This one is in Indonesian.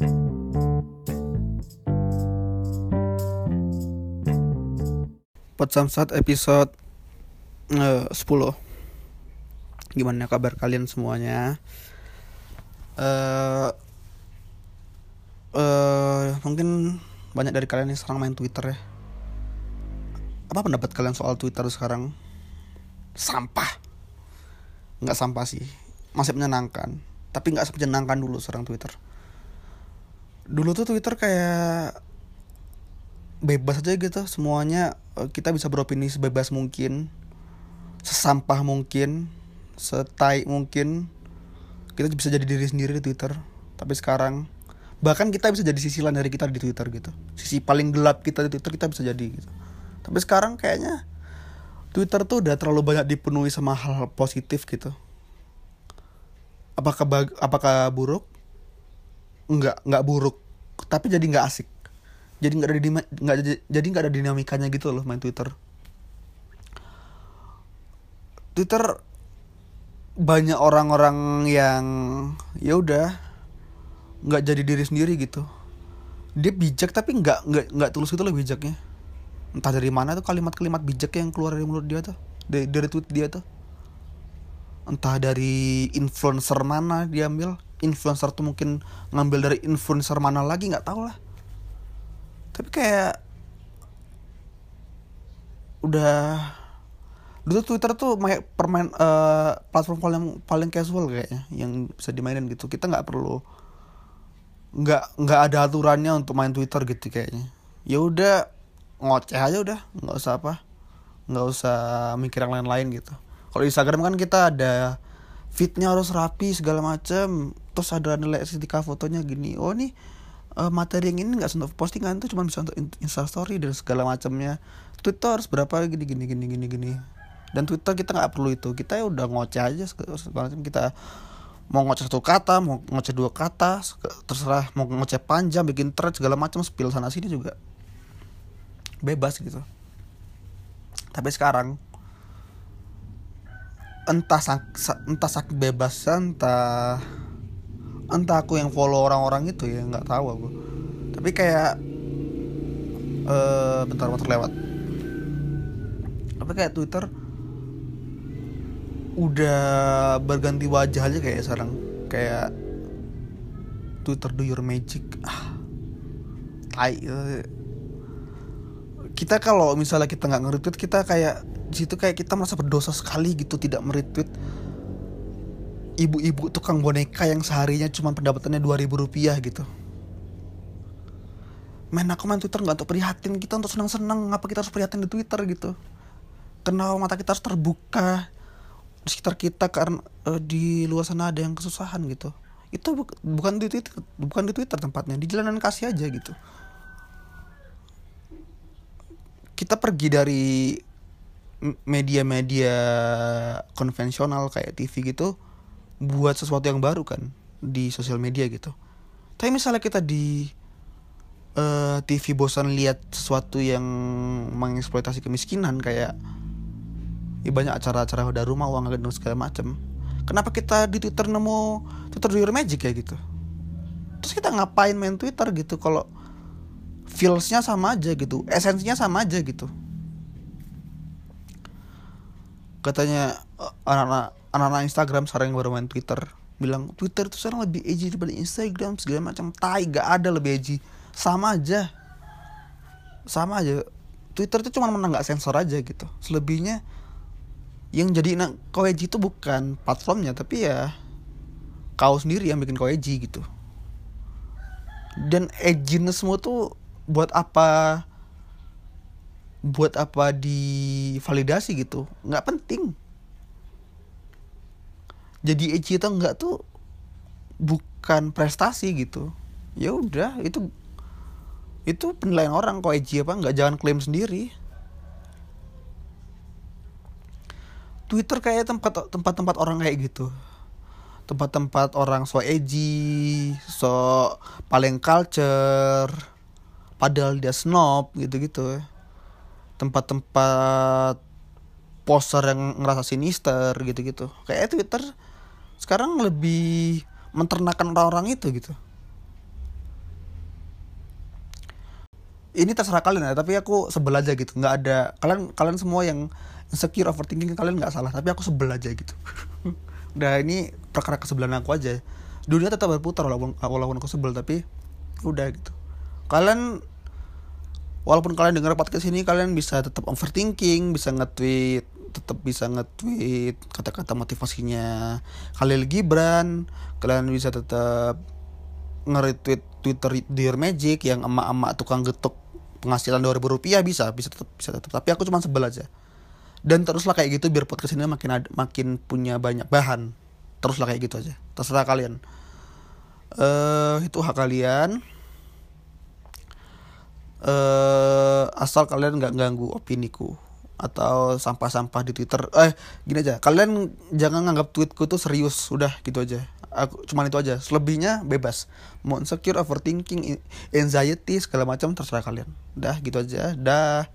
Pot Samsat episode uh, 10 Gimana kabar kalian semuanya? Uh, uh, Mungkin banyak dari kalian yang sekarang main Twitter ya. Apa pendapat kalian soal Twitter sekarang? Sampah. Nggak sampah sih. Masih menyenangkan Tapi nggak menyenangkan dulu sekarang Twitter Dulu tuh Twitter kayak bebas aja gitu semuanya eh, kita bisa beropini sebebas mungkin sesampah mungkin setai mungkin kita bisa jadi diri sendiri di Twitter. Tapi sekarang bahkan kita bisa jadi sisi lain dari kita di Twitter gitu. Sisi paling gelap kita di Twitter kita bisa jadi gitu. Tapi sekarang kayaknya Twitter tuh udah terlalu banyak dipenuhi sama hal-hal positif gitu. Apakah apakah buruk? Nggak nggak buruk tapi jadi nggak asik. Jadi nggak ada nggak jadi nggak ada dinamikanya gitu loh main Twitter. Twitter banyak orang-orang yang ya udah nggak jadi diri sendiri gitu. Dia bijak tapi nggak nggak nggak tulus gitu loh bijaknya. Entah dari mana tuh kalimat-kalimat bijak yang keluar dari mulut dia tuh. Dari, dari tweet dia tuh. Entah dari influencer mana dia ambil influencer tuh mungkin ngambil dari influencer mana lagi nggak tahu lah. Tapi kayak udah dulu Twitter tuh permain uh, platform paling paling casual kayaknya yang bisa dimainin gitu. Kita nggak perlu nggak nggak ada aturannya untuk main Twitter gitu kayaknya. Ya udah ngoceh aja udah nggak usah apa nggak usah mikir yang lain-lain gitu. Kalau Instagram kan kita ada fitnya harus rapi segala macem terus ada nilai estetika fotonya gini. Oh nih uh, materi yang ini nggak untuk postingan tuh cuma bisa untuk instastory dan segala macamnya. Twitter harus berapa? Gini gini gini gini gini. Dan Twitter kita nggak perlu itu. Kita ya udah ngoceh aja segala macam. Kita mau ngoceh satu kata mau ngoceh dua kata terserah mau ngoceh panjang bikin thread segala macam spill sana sini juga bebas gitu. Tapi sekarang entah entah sakit bebas entah entah aku yang follow orang-orang itu ya nggak tahu aku. Tapi kayak uh, bentar motor lewat. Tapi kayak Twitter? Udah berganti wajah aja kayak sekarang. Kayak Twitter do your magic. Ah. Tai kita kalau misalnya kita nggak nge-retweet kita kayak situ kayak kita merasa berdosa sekali gitu tidak meretweet ibu-ibu tukang boneka yang seharinya cuma pendapatannya dua ribu rupiah gitu. Main aku main Twitter nggak untuk prihatin kita untuk senang-senang ngapa kita harus prihatin di Twitter gitu? Kenapa mata kita harus terbuka di sekitar kita karena uh, di luar sana ada yang kesusahan gitu? Itu bu bukan di Twitter bukan di Twitter tempatnya di jalanan kasih aja gitu. Kita pergi dari media-media konvensional kayak TV gitu buat sesuatu yang baru kan di sosial media gitu. Tapi misalnya kita di uh, eh, TV bosan lihat sesuatu yang mengeksploitasi kemiskinan kayak ya banyak acara-acara udah rumah uang gendong segala macem. Kenapa kita di Twitter nemu Twitter Your Magic ya gitu? Terus kita ngapain main Twitter gitu kalau feelsnya sama aja gitu esensinya sama aja gitu. Katanya anak-anak anak-anak Instagram sekarang yang baru main Twitter. Bilang Twitter itu sekarang lebih edgy daripada Instagram segala macam. Tai gak ada lebih edgy. Sama aja. Sama aja. Twitter itu cuma menang gak sensor aja gitu. Selebihnya yang jadi kau edgy itu bukan platformnya tapi ya kau sendiri yang bikin kau edgy gitu. Dan edginess semua tuh buat apa buat apa divalidasi gitu. Nggak penting jadi edgy atau enggak tuh bukan prestasi gitu. Ya udah itu itu penilaian orang kok edgy apa enggak jangan klaim sendiri. Twitter kayak tempat tempat-tempat orang kayak gitu. Tempat-tempat orang so edgy so paling culture padahal dia snob gitu-gitu. Tempat-tempat poster yang ngerasa sinister gitu-gitu. Kayak Twitter sekarang lebih menternakan orang-orang itu gitu. Ini terserah kalian ya tapi aku sebel aja gitu. Nggak ada kalian kalian semua yang insecure overthinking kalian nggak salah. Tapi aku sebel aja gitu. Udah ini perkara kesebelan aku aja. Dunia tetap berputar walaupun walaupun aku sebel tapi udah gitu. Kalian walaupun kalian dengar podcast ini kalian bisa tetap overthinking bisa nge-tweet tetap bisa nge-tweet kata-kata motivasinya. Khalil Gibran kalian bisa tetap nge-retweet Twitter Dear Magic yang emak-emak tukang getuk penghasilan 2000 rupiah bisa bisa tetap bisa tetap tapi aku cuma sebel aja. Dan teruslah kayak gitu biar podcast ini makin ada, makin punya banyak bahan. Teruslah kayak gitu aja. Terserah kalian. Uh, itu hak kalian. Uh, asal kalian nggak ganggu opiniku atau sampah-sampah di Twitter. Eh, gini aja. Kalian jangan nganggap tweetku tuh serius. Udah gitu aja. Aku cuman itu aja. Selebihnya bebas. Mau insecure, overthinking, anxiety segala macam terserah kalian. Dah gitu aja. Dah.